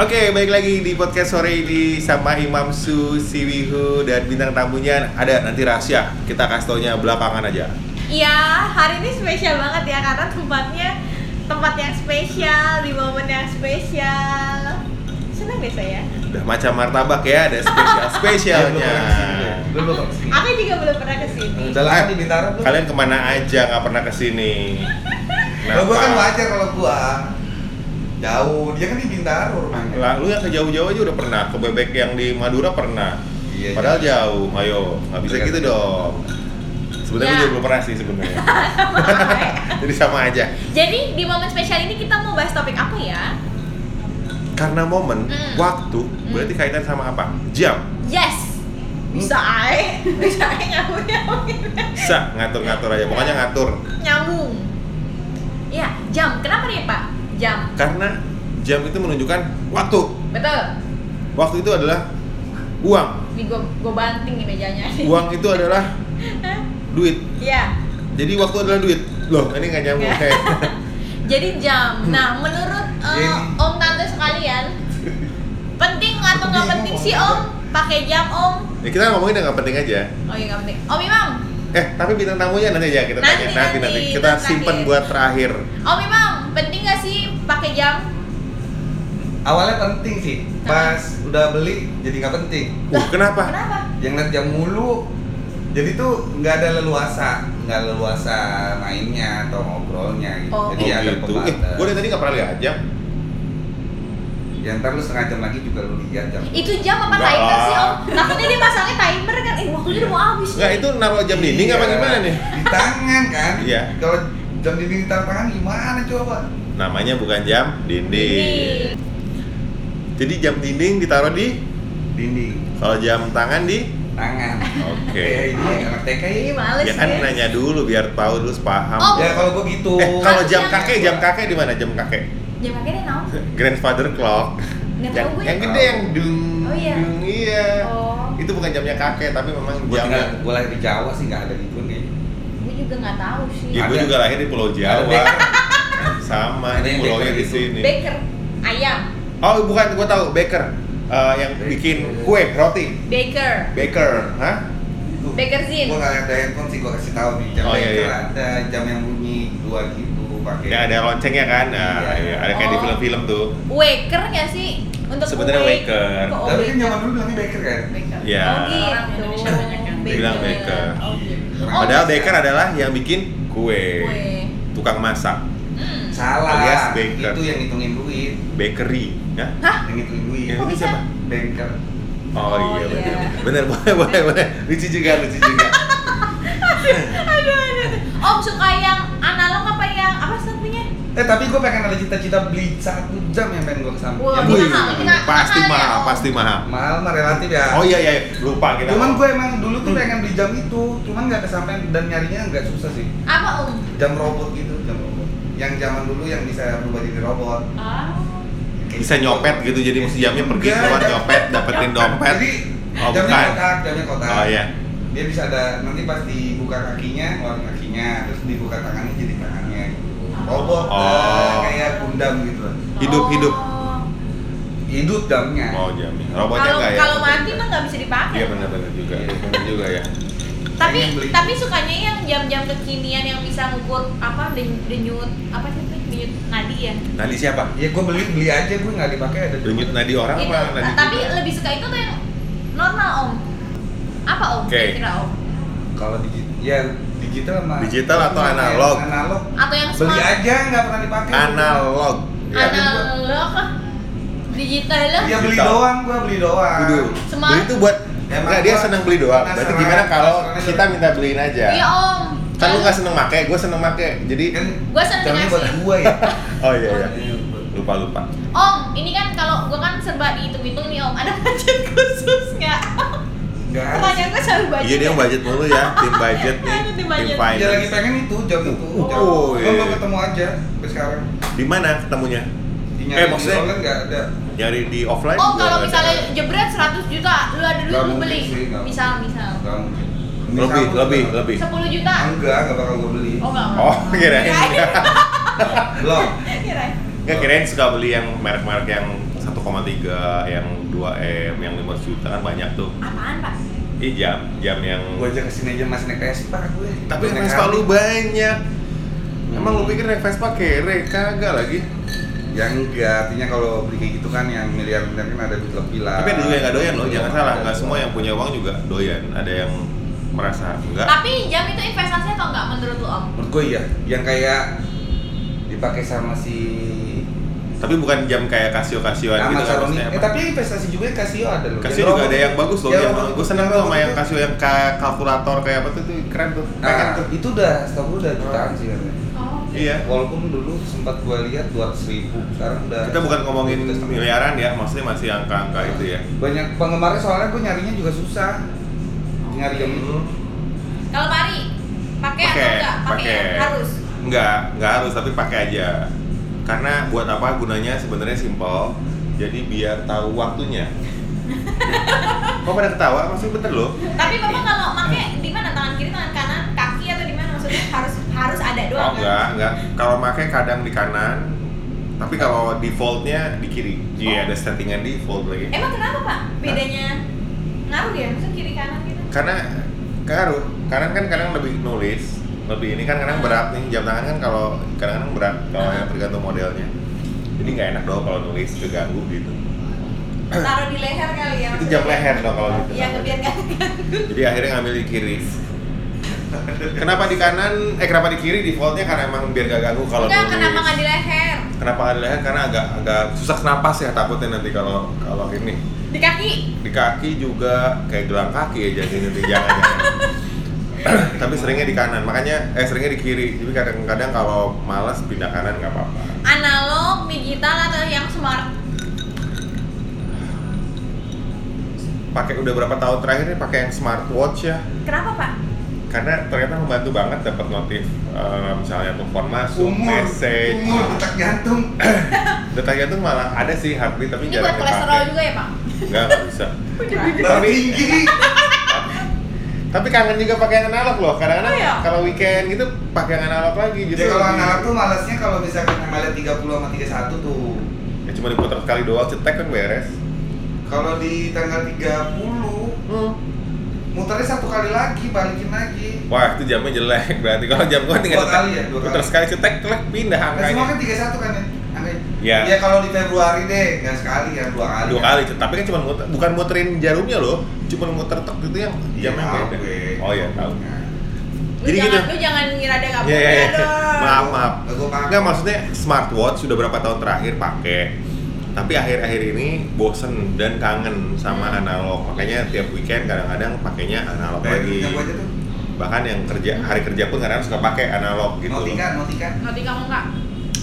Oke, balik lagi di podcast sore ini sama Imam Su, Siwihu, dan bintang tamunya ada nanti rahasia. Kita kasih taunya belakangan aja. Iya, hari ini spesial banget ya karena tempatnya tempat yang spesial di momen yang spesial. Senang deh saya. Udah macam martabak ya, ada spesial spesialnya. Lu belum pernah ke sini. Aku juga belum pernah ke sini. Udah Bintaro belum? Kalian ke mana aja nggak pernah ke sini? Kalau gua kan wajar kalau gua jauh, dia kan di Bintaro rumahnya. Lah, lu yang ke jauh-jauh aja udah pernah, ke bebek yang di Madura pernah. Iya, Padahal jauh, ayo, nggak bisa Iya, gitu iya. dong. Sebenarnya Ya. gue juga belum pernah sih sebenarnya. Jadi sama aja. Jadi di momen spesial ini kita mau bahas topik apa ya? Karena momen, Hmm. waktu, berarti kaitan sama apa? Jam. Yes. Bisa ay, bisa ay nyambung nyambung Bisa ngatur-ngatur aja, pokoknya ngatur. nyambung. Ya, jam. Kenapa nih Pak? Jam. Karena jam itu menunjukkan waktu. Betul. Waktu itu adalah uang. Nih gue gue banting nih mejanya. Uang itu adalah duit. Iya. Jadi waktu adalah duit. Loh, ini nggak nyambung. Kayak Jadi jam. Nah, menurut uh, Om tante sekalian, penting atau nggak penting sih Om pakai jam Om? ya kita ngomongin yang nggak penting aja. Oh iya nggak penting. Om Imam, Eh, tapi bintang tamunya nanti aja kita Nanti, tanya. Nanti, nanti. nanti. Kita simpen buat terakhir. Om Imam, penting jam? Awalnya penting sih, pas udah beli jadi nggak penting. Uh, kenapa? Kenapa? Yang lihat jam mulu, jadi tuh nggak ada leluasa, nggak leluasa mainnya atau ngobrolnya gitu. Oh. Jadi Oh, ada gitu. Eh, gue dari tadi nggak pernah lihat jam. Ya ntar lu setengah jam lagi juga lu lihat jam. Itu jam apa Nggak timer sih. Om? Takutnya dia pasangnya timer kan? Eh waktunya udah mau habis. Nggak, itu naruh jam dinding apa Iya, gimana nih? Di tangan kan? Iya. Kalau jam dinding di tangan gimana coba? Namanya bukan jam dinding. Ini. Jadi jam dinding ditaruh di Dinding, kalau jam tangan di tangan. Oke. Ini anak TK Ih, ya. males ya kan ya. nanya dulu biar tahu terus paham. Oh. Ya kalau gua gitu. Eh, kalau jam kakek, jam kakek di mana jam kakek? Jam kakeknya naon? Grandfather clock. Nggak yang, gue. yang gede yang dung Oh, iya. dung iya. Oh. Itu bukan jamnya kakek tapi memang gua jam tinggal gua lahir di Jawa sih nggak ada gitu nih. Gue juga nggak tahu sih. Ya gue Ada. juga lahir di Pulau Jawa. Sama, ini yang pulaunya di gitu. sini. Baker ayam. Oh, bukan, gue tahu baker. Eh, yang Baker. bikin kue, roti. Baker. Baker, hah? Baker Zin. Gua nggak ada handphone sih gua kasih tahu nih jam Oh, iya, Baker iya. ada jam yang bunyi dua gitu pakai. Ya ada loncengnya kan? Nah, Iya. iya, ada kayak di Oh. film-film tuh. Waker nggak sih? Untuk Sebenarnya waker. Tapi kan zaman dulu bilangnya Baker kan. Baker. Iya. Oh gitu. Bilang baker. Oh, gitu. Oh, Padahal baker adalah yang bikin kue. Kue. Tukang masak. Hmm. Salah. Alias Baker. Itu yang ngitungin duit. Bakery, ya? Hah? Yang ngitungin duit. Yang Kok itu bisa? siapa? Banker. Oh, Oh, iya, iya. bener, bener, boleh, boleh, boleh. Lucu juga, lucu juga. Aduh, aduh. Om suka yang analog apa yang apa satunya? Eh tapi gue pengen ada cita-cita beli satu jam yang pengen gue ke sana. Beli. mahal, ini mahal pasti ya, mahal, Om. pasti mahal. Mahal mah relatif ya. Oh iya, iya, lupa kita. Cuman gue emang dulu tuh pengen beli jam itu, cuman nggak kesampaian dan nyarinya nggak susah sih. Apa Om? Jam robot gitu. Yang zaman dulu yang bisa berubah jadi robot. Ah. bisa nyopet gitu, jadi mesti jamnya pergi keluar nyopet, dapetin dompet. Jadi Oh, jamnya bukan. kotak, jamnya kotak. Oh iya. Dia bisa ada nanti pas dibuka kakinya, ngeluarin kakinya, terus dibuka tangannya jadi tangannya. Robot Oh. eh, kayak Gundam gitu lah. Hidup, hidup. Oh. Hidup jamnya. Oh jamnya. Robotnya Kalau enggak ya? kalau mati mah nggak bisa dipakai. Iya benar-benar juga, Iya. benar juga ya. Tapi beli. tapi sukanya yang jam-jam kekinian yang bisa ngukur apa den- denyut apa sih denyut nadi ya. Nadi siapa? Ya gue beli beli aja gue nggak dipakai ada. Denyut nadi orang itu. apa nadi? Tapi kita? lebih suka itu tuh yang normal om. Apa om? Oke. Kira om? Kalau digital, ya digital mah. Digital atau analog? Analog. Atau yang Beli smart? aja nggak pernah dipakai. Analog. Ya. Analog? Digital lah. Iya beli doang, gua beli doang. Smart. Beli itu buat Emang Enggak, dia seneng beli doang. Berarti gimana kalau kita minta beliin aja? Iya om. Kan lu nggak seneng make, gue seneng make. Jadi Kan Gua seneng dikasih. buat gua ya. Oh iya iya. Lupa lupa. Om, ini kan kalau gua kan serba dihitung-hitung nih om. Ada budget khusus nggak? Pertanyaan gue selalu budget. Iya dia yang budget mulu ya, tim budget nih, Aduh, tim tim budget. Dia lagi finance. pengen itu jam itu. Oh, jam. oh, iya. belum ketemu aja sampai sekarang. Di mana ketemunya? Eh, nyari di maksudnya- online nggak ada. Nyari di offline? Juga kalau misalnya ada. jebret 100 juta, lu ada duit lu beli. sih, Misal misal. Mungkin. lebih Misal lebih lebih. 10 juta. Enggak, enggak bakal gua beli. Oh enggak. Oh kirain Kirain. Belum. Kirain. Nggak kirain suka beli yang merek-merek yang 1 1,3, yang 2M, yang 500 juta kan banyak tuh. Apaan pak? Ih jam, jam yang Gue aja ke sini aja masih naik Vespa gue. tapi Naik Vespa lu banyak. Emang lu Hmm. pikir naik Vespa kere? Kagak lagi. Ya enggak, artinya kalau beli kayak gitu kan yang miliar-miliar kan ada duit lebih lah. Tapi ada juga yang nggak doyan loh, Iya, jangan salah. Nggak semua yang punya uang juga doyan. Ada yang merasa enggak. Tapi jam itu investasi atau enggak menurut lu om? Menurut gue iya, yang kayak dipakai sama si Tapi bukan jam kayak Casio-Casioan Ahmad gitu kan maksudnya. Eh tapi investasi juga Casio ada loh. Casio juga ada yang bagus loh. Yang gue seneng tuh sama yang Casio yang kayak kalkulator kayak apa tuh, tuh keren tuh. Nah, tuh. itu udah, setahu gue udah jutaan sih katanya. Iya. Walaupun dulu sempat gue lihat 200 ribu, sekarang udah Kita bukan ngomongin miliaran ya, maksudnya masih angka-angka itu ya. Banyak penggemarnya soalnya gue nyarinya juga susah Nyari jam itu. Kalau Pari, pakai atau Pakai, enggak? Pakai harus. Enggak, enggak harus tapi pakai aja. Karena buat apa gunanya sebenarnya simpel. Jadi biar tahu waktunya. Kok pada ketawa? Maksudnya bener loh. Tapi bapak kalau pakai di mana? Tangan kiri, tangan kanan, kaki atau di mana? Maksudnya harus harus ada doang Oh kan? enggak, enggak. Kalau pakai kadang di kanan, tapi kalau defaultnya di kiri. Iya, Oh. ada settingan default lagi. Emang kenapa pak? Bedanya ngaruh ya? Maksudnya kiri kanan gitu? Karena ngaruh. Kanan kan kadang lebih nulis, lebih ini kan kadang berat nih. Jam tangan kan kalau kadang-kadang berat kalau Ah. yang tergantung modelnya. Jadi nggak enak dong kalau nulis keganggu gitu. Taruh di leher kali ya? Itu jam leher dong kalau gitu. Iya, biar nggak Jadi akhirnya ngambil di kiri. Kenapa di kanan? Eh kenapa di kiri? Defaultnya karena emang biar gak ganggu kalau Enggak, kenapa nggak di leher? Kenapa nggak di leher? Karena agak agak susah napas ya takutnya nanti kalau kalau ini Di kaki? di kaki juga kayak gelang kaki ya jadi nanti jangan jangan. Tapi seringnya di kanan, makanya eh seringnya di kiri. Jadi kadang-kadang kalau malas pindah kanan nggak apa-apa. Analog, digital atau yang smart? Pakai udah berapa tahun terakhir nih pakai yang smartwatch ya. Kenapa pak? Karena ternyata membantu banget dapat notif eh, misalnya telepon masuk, Umur, message, umur, detak jantung detak jantung malah ada sih heartbeat tapi Ini jarang buat kolesterol dipakai. juga ya pak? Enggak, enggak bisa. Darah tinggi Tapi kangen juga pakai yang analog loh. Kadang-kadang Oh, iya? kalau weekend gitu pakai yang analog lagi Jadi justru. kalau lebih- anak tuh malasnya kalau misalkan tanggalnya 30 sama 31 tuh ya cuma diputar sekali doang cetek kan beres. Kalau di tanggal 30 Hmm. Muternya satu kali lagi, balikin lagi Wah, itu jamnya jelek berarti. Kalau jam gua tinggal Dua cetek, kali ya, dua putar kali. sekali cetek, klek pindah Nah, semua angkanya. kan 31 kan ya? angkanya? Iya. Ya kalau di Februari deh, nggak sekali ya, dua kali Dua ya. kali, tapi kan cuma muter, bukan muterin jarumnya loh, cuma muter tek itu yang Iya, jamnya tahu beda. Oh iya, tahu. Nah, Lu Jadi jangan, gitu. Lu jangan ngira ada nggak Iya, iya, iya. dong. Maaf, maaf. Enggak maksudnya smartwatch sudah berapa tahun terakhir pakai. Tapi akhir-akhir ini bosen dan kangen sama Hmm. analog. Makanya tiap weekend kadang-kadang pakainya analog Kayak lagi. aja tuh. Bahkan yang kerja hari kerja pun kadang suka pakai analog gitu. Notika, Notika. Nanti kamu nggak.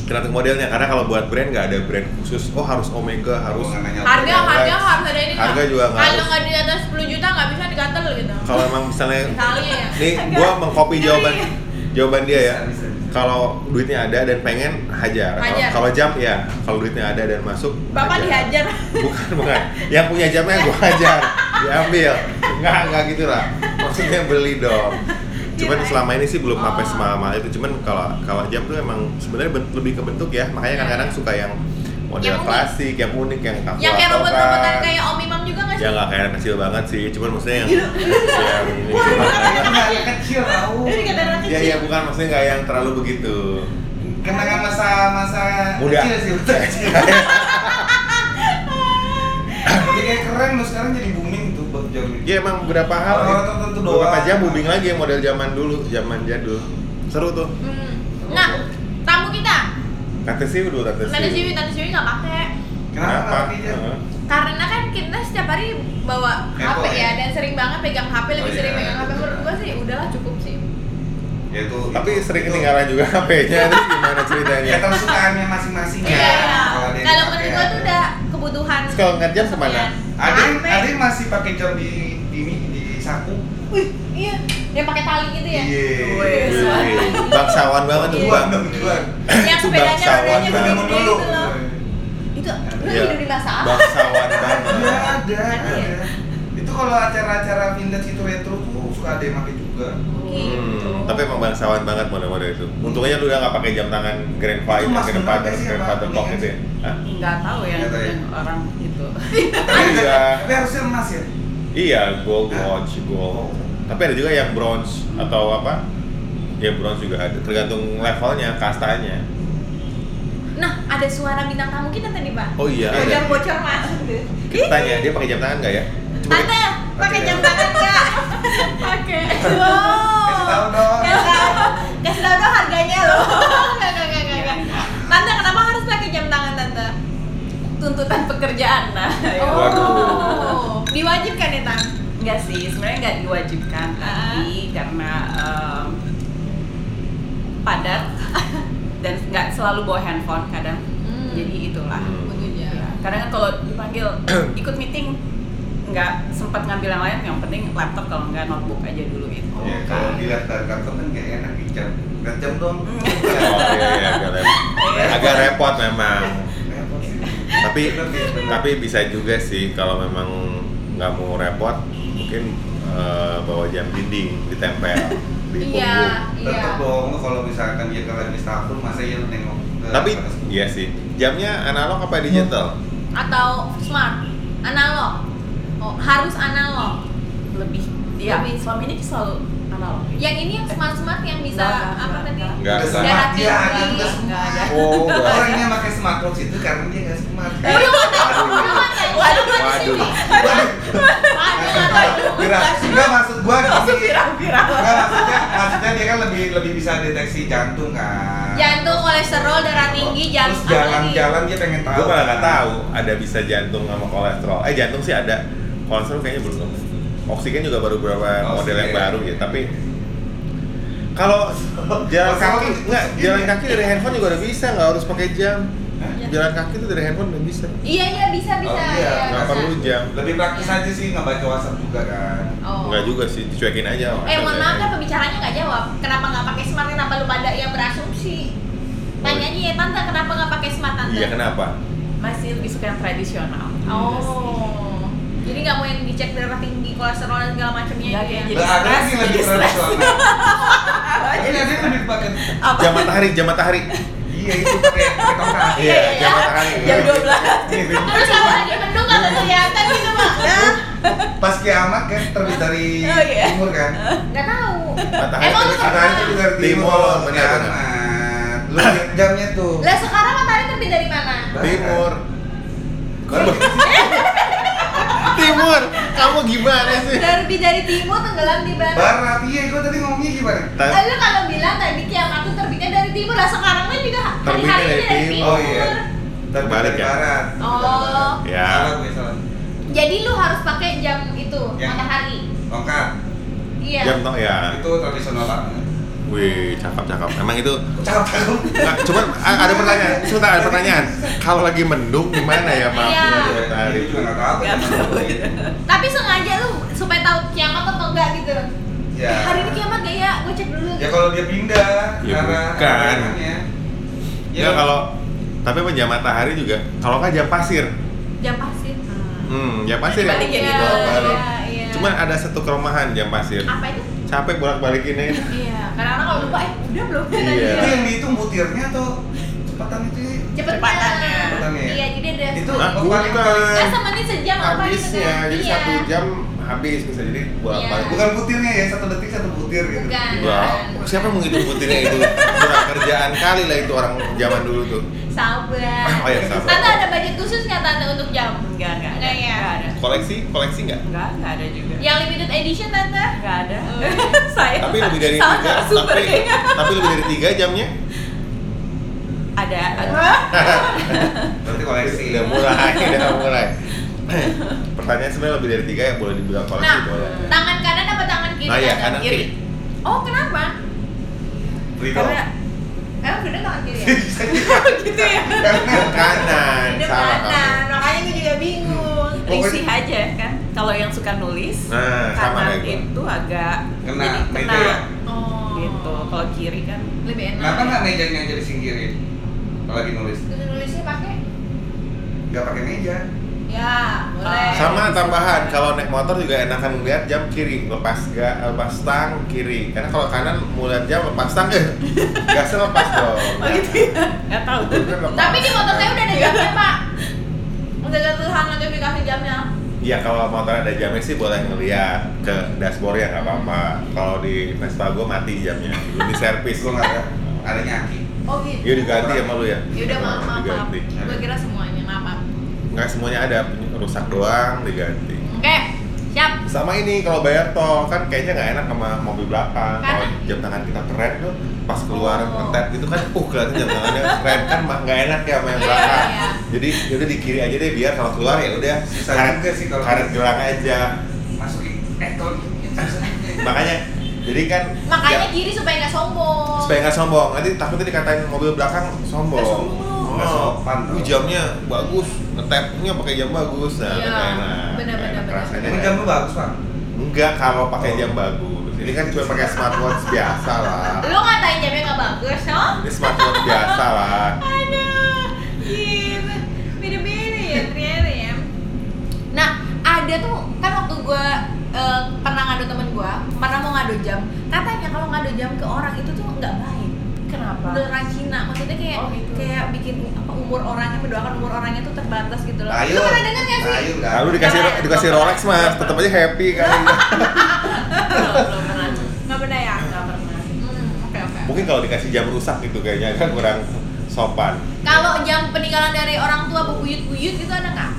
Tergantung modelnya karena kalau buat brand nggak ada brand khusus. Oh harus Omega, harus nggak nanya. Harga, harga harus ada ini Harga juga nggak Kalau harus. nggak di atas 10 juta nggak bisa digatel gitu. kalau emang misalnya Misalnya ya. nih gua mengcopy ngeri. jawaban jawaban dia ya. Kalau duitnya ada dan pengen hajar. Kalau- Hajar. Kalau jam ya, kalau duitnya ada dan masuk. Bapak dihajar. Bukan, bukan. Yang punya jamnya gua hajar, diambil. Enggak, enggak gitu lah. Maksudnya beli dong. Cuman Kirain. selama ini sih belum sampai Oh. semahal itu. Cuman kalau kalau jam tuh emang sebenarnya ben- lebih ke bentuk ya. Makanya kadang-kadang suka yang model Yang unik. klasik, yang unik, yang kalkulator Yang kayak robot-robotan kan. kayak Om Imam juga nggak sih? Ya nggak kayak anak kecil banget sih. Cuman maksudnya yang Iya. yang ini. Kecil. Ini anak Ya ya bukan maksudnya nggak yang terlalu begitu. Kenangan masa-masa Muda. kecil sih, masa kecil. Jadi kayak keren loh sekarang jadi booming tuh buat jam itu. Ya emang beberapa hal Orang-orang tertentu beberapa doang. jam booming lagi yang model zaman dulu, zaman jadul. Seru tuh. Hmm. Nah, tamu kita. Tante Siwi dulu Tante Tante Siwi. Siwi, Tante Siwi nggak pakai. Kenapa? Heeh. Karena kan kita setiap hari bawa Handphone HP ya ya? dan sering banget pegang HP lebih Oh, sering iya. pegang HP menurut gua sih udahlah cukup sih. Ya itu. Tapi itu- sering itu. ketinggalan juga HP-nya terus gimana ceritanya? Ketersukaannya masing-masing ya. Iya. Kalau menurut gua tuh udah kebutuhan. Kalau ngeliat jam ke mana? Ada yang, ada yang masih pakai jam di di ini di saku. Wih, iya. Yang pakai tali gitu ya. Iya. Bangsawan banget tuh Iya. Bang. dong. Yang Itu sepedanya bangsawan rodanya dulu. gitu loh. Itu lu Iya. hidup di masa apa? Bangsawan banget. Iya ada, ya? Itu kalau acara-acara vintage itu retro tuh suka ada yang pakai juga. Juga. Gitu. Hmm, tapi emang bangsawan banget model-model itu. Untungnya lu udah nggak pakai jam tangan grandfather, Itu grandfather, grandfather clock itu ya. Hah? nggak tahu ya Nggak tahu ya. yang orang itu Iya. Tapi harusnya emas ya. Iya, gold Hah? watch, gold. Tapi ada juga yang bronze atau apa? Ya bronze juga ada, tergantung levelnya, kastanya. Nah, ada suara bintang tamu kita tadi, Pak. Oh iya, ada. Bocor-bocor masuk tuh. Kita tanya dia pakai jam tangan nggak ya? Coba deh. Tante, pakai jam tangan pakai Wow. Kasih tahu dong. Kasih tahu. Kasih tahu dong harganya loh. Nggak, nggak, nggak, nggak, nggak. Tante, kenapa harus pakai jam tangan, Tante? tuntutan pekerjaan nah Oh. Diwajibkan ya, Tante? Enggak sih, sebenarnya nggak diwajibkan, Ah. tapi karena em, padat dan nggak selalu bawa handphone kadang, Hmm. jadi itulah. Hmm. Ya, kadang kan kalau dipanggil ikut meeting nggak sempat ngambil yang lain, yang penting laptop kalau nggak notebook aja dulu itu. Ya, kalau dilihat dari kantor kan kayak enak jam. Jam dong. Oh iya, iya agak repot. Agak repot memang. Tapi tapi bisa juga sih kalau memang nggak mau repot, mungkin eh, bawa jam dinding ditempel di Iya, punggung. iya. Tetep dong, lu kalau misalkan dia kalau di stafur masa iya lu nengok ke Tapi iya sih, jamnya analog apa digital? Atau smart? Analog? Oh, harus analog. Lebih, ya Lebih. selama ini selalu analog. Yang ini yang smart-smart yang bisa Nggak, apa nggak, tadi? nggak. Nggak Udah usah. smart ya, udah Nggak ada. smart. Oh, udah. Orang yang pakai smartwatch itu karena dia nggak smart. Oh, lu mana? Lu mana? Waduh, Waduh. Waduh. Waduh, waduh. Kira, enggak maksud gua Langsung. Enggak maksudnya, maksudnya dia kan lebih lebih bisa deteksi jantung kan. Jantung, kolesterol, darah tinggi, Terus jantung lagi? jalan-jalan dia pengen tahu. Gue malah nggak kan. tahu ada bisa jantung sama kolesterol. Eh jantung sih ada, kolesterol kayaknya belum. Oksigen juga baru beberapa model yang baru ya. Tapi kalau jalan kaki itu nggak jalan ya? kaki dari handphone juga udah bisa, nggak harus pakai jam. Hah? Jalan kaki tuh dari handphone udah bisa. Iya, iya, bisa, bisa. Oh, iya. iya, Nggak bisa. perlu jam. Lebih praktis aja sih ngebaca WhatsApp juga kan. Oh. Nggak juga sih, dicuekin aja. Eh, mohon maaf kan pembicaranya nggak jawab. Kenapa nggak pakai smart? Kenapa lu pada yang berasumsi? Tanya aja ya, Tante, kenapa nggak pakai smart, Tante? Iya kenapa? Masih lebih suka yang tradisional. Oh. Jadi nggak mau yang dicek darah tinggi, kolesterol dan segala macamnya gitu ya? kayak Jadi ada lagi lebih tradisional. Ini ada yang lebih pakai. Jam matahari, jam matahari. Iya itu pakai pakai tongkat. Iya, jam matahari. Jam 12. Iya, iya. Terus kalau lagi mendung nggak kelihatan gitu, Pak? Pas kiamat kan terbit dari Oh, iya. timur kan. nggak tahu. Matahari terbit terbit dari timur. Timur, kalau benar, benar. kiamat. Lu lihat jamnya tuh. Lah sekarang matahari terbit dari mana? Timur. Sih, Timur. Kamu gimana sih? Terbit dari timur, tenggelam di barat. barat iya gua tadi ngomongnya gimana? Ta- Lalu kalau bilang tadi kiamat tuh terbitnya dari timur, lah sekarang kan juga Terbitnya hari-hari dari dari timur. timur. Oh iya. Dari ya? barat. Oh. Ya. Jadi lu harus pakai jam itu, Yang- matahari. Tongkat. Iya. Jam tong ya. Itu tradisional banget. Wih, cakep-cakep. Emang itu Cakep cakep. Cuman a- ada pertanyaan. Sebentar ada pertanyaan. Kalau lagi mendung gimana ya maaf Iya. ya, kan. iya. Tapi sengaja lu supaya tahu kiamat atau enggak gitu. Ya. Hari ini kiamat gak ya? Gue cek dulu. Ya kalau dia pindah Ya, arah bukan. Ya, Enggak kalau tapi apa jam matahari juga. Kalau nggak jam pasir. Jam pasir. Hmm, jam pasir ya. Gitu. Balik. iya, iya. Cuman ada satu kelemahan jam pasir. apa itu? Capek bolak-balikinnya itu. Iya, kadang-kadang kalau lupa eh udah belum Iya. itu yang dihitung butirnya atau kecepatan itu ya? Kecepatannya. Kecepatan ya? Iya, jadi ada Itu Ah, oh, paling bukan. paling Kan semenit sejam apa gitu Habisnya, jadi Iya. satu jam habis bisa jadi bolak-balik. Iya. bukan butirnya ya satu detik satu butir gitu. Bukan. Wah, siapa yang mau ngitung butirnya itu? Berat kerjaan kali lah itu orang zaman dulu tuh. Sabar. Oh ya, sabar. Tante ada budget khusus nggak tante untuk jam? Enggak, enggak. Enggak ya? Enggak ada. Koleksi, koleksi nggak? Enggak, enggak ada juga. Yang limited edition tante? Enggak ada. Oh. Saya Tapi lebih dari tiga, tapi tapi lebih dari tiga jamnya. ada. ada. Berarti koleksi. Udah mulai, udah mulai. Pertanyaan sebenarnya lebih dari tiga ya boleh dibilang koleksi Nah, boleh. tangan kanan apa tangan kiri? Nah ya kanan kiri. Oh, kenapa? Ridho. Karena Emang Frida tangan kiri ya? gitu ya. Kanan, Frida salah kanan, kamu. makanya gue juga bingung. Risih aja kan. Kalau yang suka nulis, Nah, sama kanan itu agak Kena jadi meja kena ya? Oh. gitu. Kalau kiri kan Lebih enak. Kenapa nggak mejanya aja disingkirin? Kalau lagi nulis, nulisnya pakai? nggak pakai meja. Ya, boleh. Sama tambahan, kalau naik motor juga enakan lihat jam kiri, lepas ga, lepas stang kiri. Karena kalau kanan mau lihat jam lepas stang, eh gasnya lepas dong. Oh gitu ya? Tahu. Tapi di motor saya udah ada jamnya, Pak. Udah ada tulisan notifikasi jamnya. Iya kalau motor ada jamnya sih boleh ngeliat ke dashboard ya nggak apa-apa. Kalau di Vespa gue mati jamnya, belum di servis. Gue nggak ada, ada nyaki. Oh gitu. Iya diganti sama lu ya? Ya udah maaf, maaf. Diganti. Gue kira semuanya. Nggak semuanya ada, rusak doang diganti. Oke, siap. Sama ini kalau bayar tol kan kayaknya nggak enak sama mobil belakang. Kalau Karena? jam tangan kita keren tuh pas keluar Oh. ngetet gitu kan, uh kelihatan jam tangannya keren kan nggak enak ya sama yang Iya, belakang. iya. Jadi udah di kiri aja deh biar kalau keluar ya udah karet juga sih kalau karet gitu. gelang aja. Masukin, eh kalau Makanya jadi kan Makanya ya, kiri supaya nggak sombong. supaya nggak sombong. Nanti takutnya dikatain mobil belakang sombong. Nggak sopan Uh, dong. jamnya bagus, ngetapnya pakai jam bagus. Nah, Iya, kan enak. benar, Enak benar, benar. rasanya. Emang jam lu bagus pak? Enggak kalau pakai Oh. jam bagus. Ini kan cuma pakai smartwatch biasa lah. Lu ngatain jamnya nggak bagus, oh? Ini smartwatch biasa lah. Aduh, gitu. Beda-beda ya ternyata ya. Nah, ada tuh kan waktu gua eh, pernah ngadu temen gua, pernah mau ngadu jam. Katanya kalau ngadu jam ke orang itu tuh nggak baik. Kenapa? Beneran Cina, maksudnya kayak Oh, gitu. kayak bikin apa umur orangnya mendoakan umur orangnya tuh terbatas gitu loh. Ayo. Lu pernah denger gak sih? Ayo nggak? Lalu dikasih dikasih Rolex mas, tetap aja happy kan. Belum, pernah. Nggak pernah ya? Nggak pernah. Hmm, oke oke. Mungkin kalau dikasih jam rusak gitu kayaknya kan kurang sopan. Kalau jam peninggalan dari orang tua bubuyut-buyut gitu ada nggak?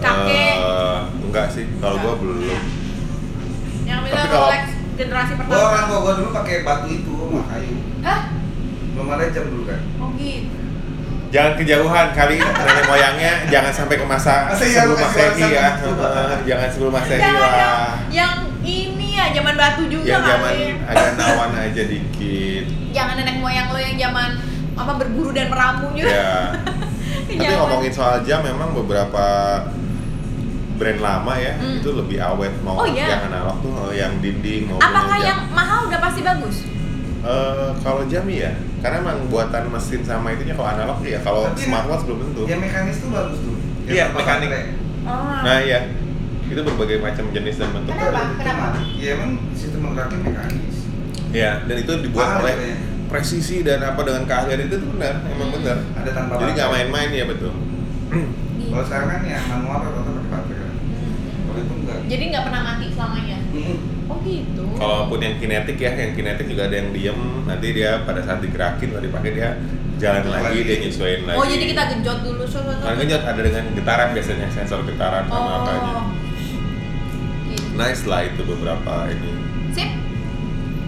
Kakek Eh, enggak sih, kalau gua belum. yang bilang Rolex generasi Gua pertama. orang tua gua dulu pakai batu itu sama kayu. Hah? Ada jam dulu kan? Oh gitu. Jangan kejauhan kali nenek moyangnya jangan sampai ke masa iya, sebelum masehi ya. sama. Eh, Jangan sebelum masehi lah. yang, yang ini ya zaman batu juga Yang zaman kali. agak nawan aja dikit. Jangan nenek moyang lo yang zaman apa berburu dan meramu juga. Ya. Tapi Jangan. ngomongin soal jam memang beberapa brand lama ya Hmm. itu lebih awet mau Oh, iya. yang analog tuh yang dinding maupun Apakah jam. yang mahal udah pasti bagus? Eh, kalau jam iya karena emang buatan mesin sama itunya kalau analog ya kalau smartwatch belum tentu Yang mekanis tuh bagus tuh. Iya, mekanik. Oh. nah iya itu berbagai macam jenis dan bentuk Kenapa? Kenapa? Ya emang sistem menggeraknya mekanis. ya dan itu dibuat Mahal oleh katanya. presisi dan apa dengan keahlian itu tuh benar emang Hmm. benar Ada tanpa jadi nggak main-main ya betul Iya. Kalau sekarang kan ya manual atau pakai baterai. Kalau itu enggak. Jadi nggak pernah mati selamanya. Oh gitu. kalaupun yang kinetik ya yang kinetik juga ada yang diem nanti dia pada saat digerakin kalau dipakai dia jalan Lagi. lagi dia nyesuaiin lagi Oh jadi kita genjot dulu so, so, so. Kan genjot ada dengan getaran biasanya sensor getaran sama Oh. apanya. Gitu. Nice lah itu beberapa ini. Sip.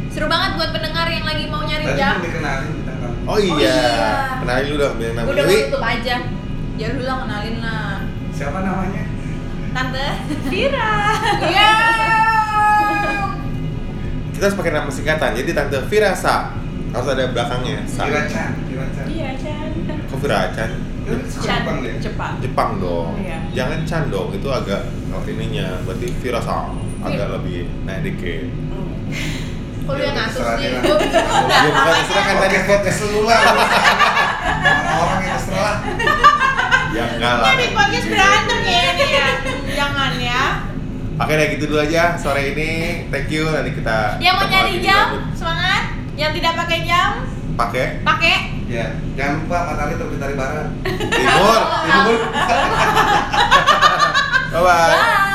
Seru banget buat pendengar yang lagi mau nyari Tadi jam. dikenalin kita kan. Oh iya, iya. kenalin lu dong biar Udah tutup aja. Ya dulu lah kenalin lah. Siapa namanya? Tante. Vira. Iya. Kita harus pakai nama singkatan. Jadi Tante Firasa harus ada belakangnya. Sa. Kira Chan. Iya, Chan. Kok? Itu suka Chan. Jepang. Jepang. Jepang dong. Iya. Jangan Chan dong. Itu agak ininya. Berarti Firasa agak lebih naik dikit. Hmm. Kok lu yang ngatur sih? dia. Gua bisa Ya bukan terserah kan tadi podcast dulu lah. Orang yang terserah. Ya enggak lah. Ini podcast berantem ya ini ya. Jangan ya. Oke deh gitu dulu aja sore ini. Thank you. Nanti kita Yang mau nyari jam, semangat. Yang tidak pakai jam, pakai pakai. Ya, jangan lupa matahari terbit dari barat. timur. Timur. Bye bye. Bye.